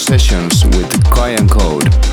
Sessions with Kai and Code.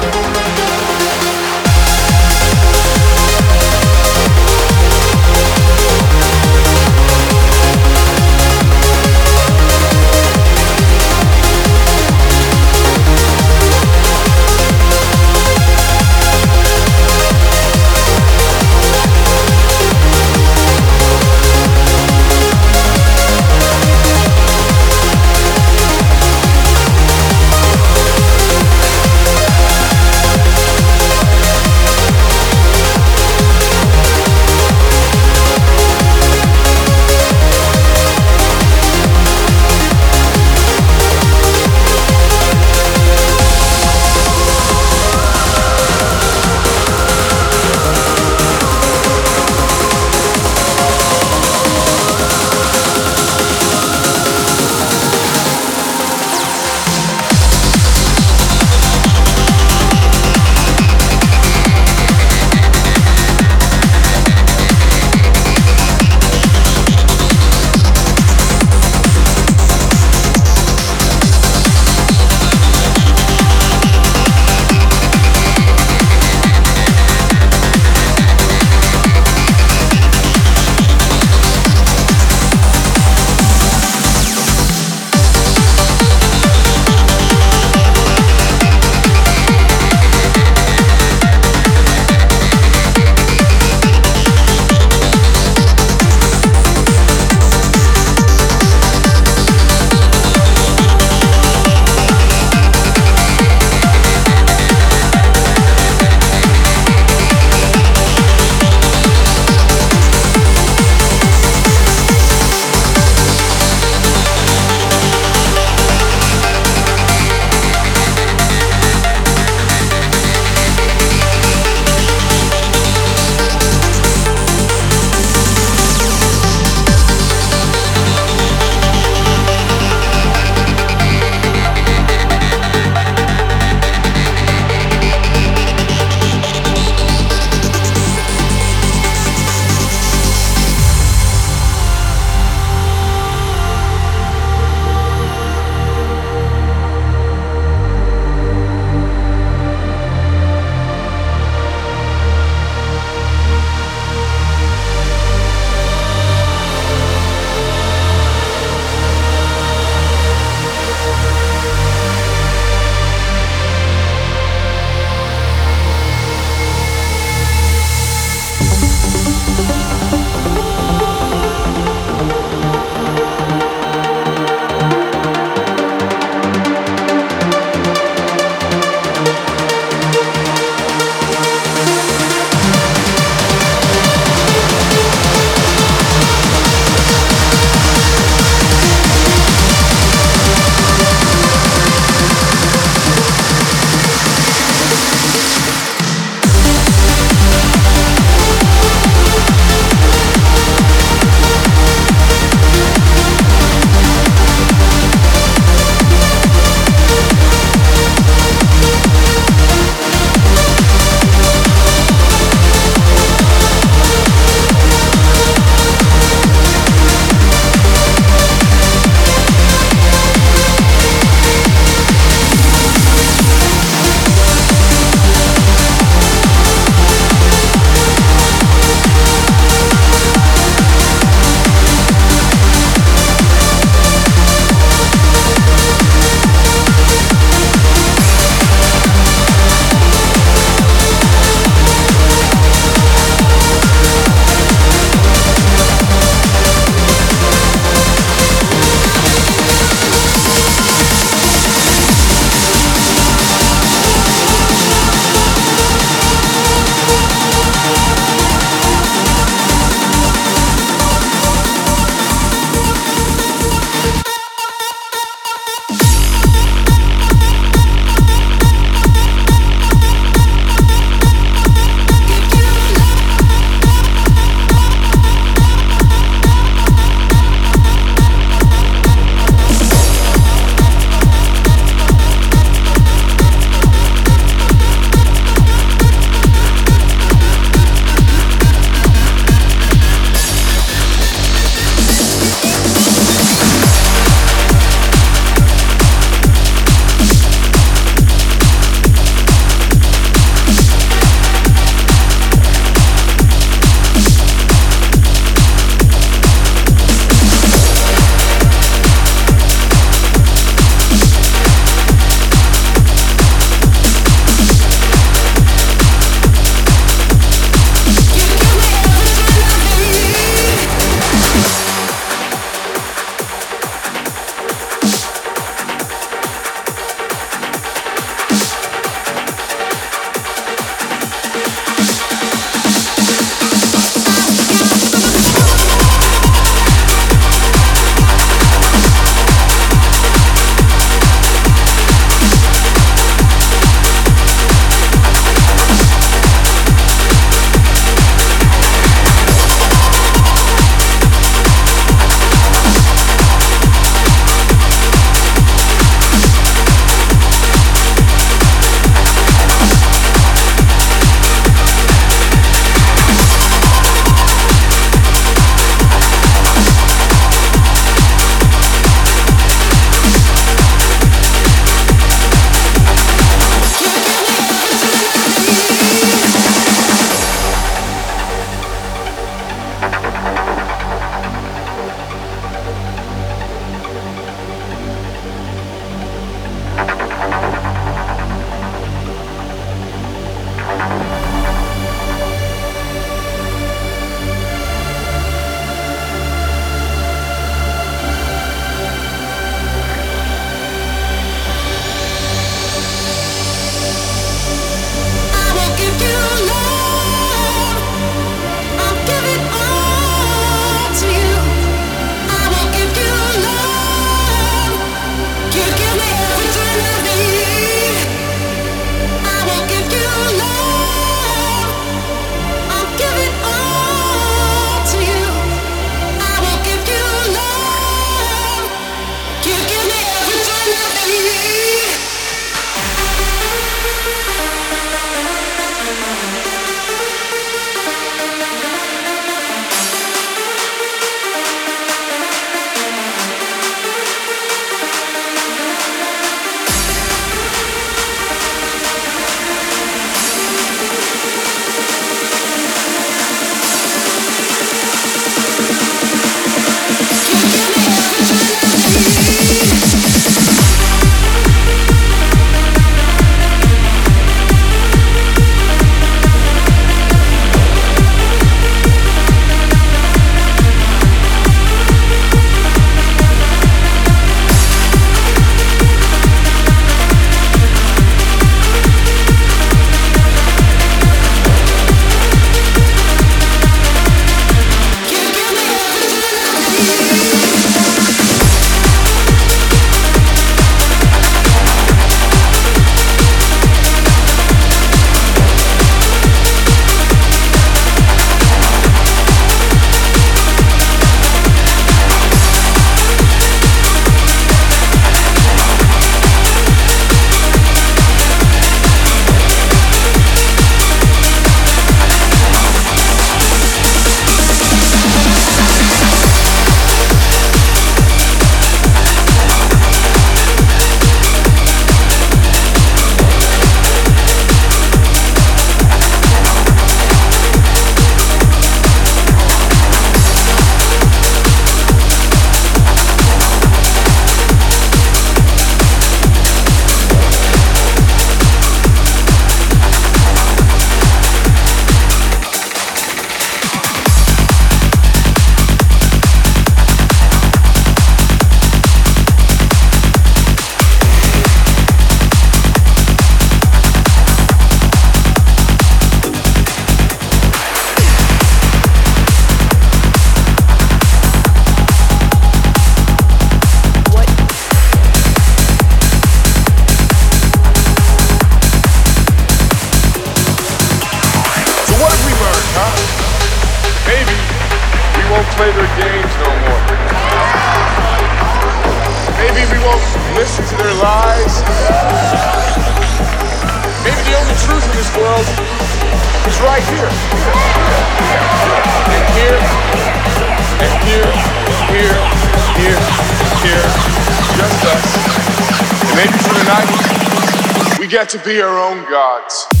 Get to be our own gods.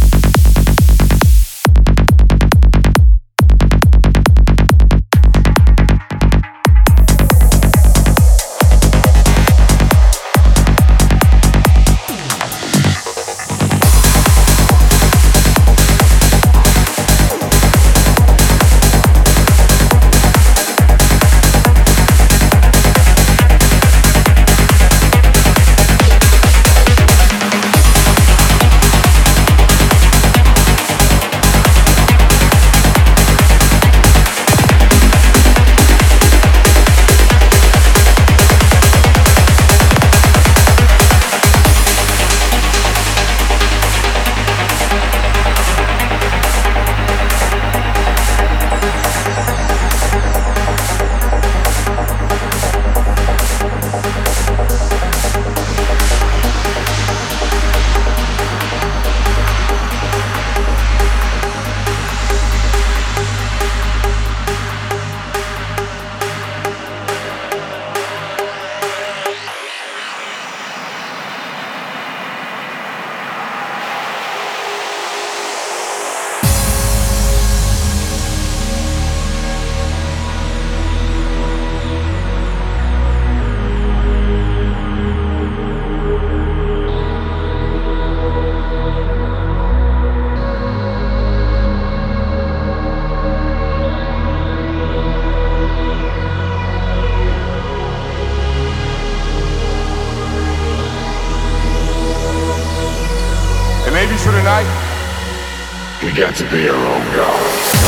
We got to be our own gods.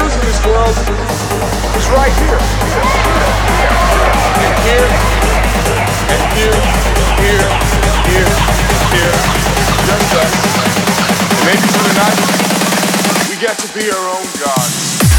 Truth in this world is right here. And here, and here, here, here, here, just us. Maybe for the night, we get to be our own gods.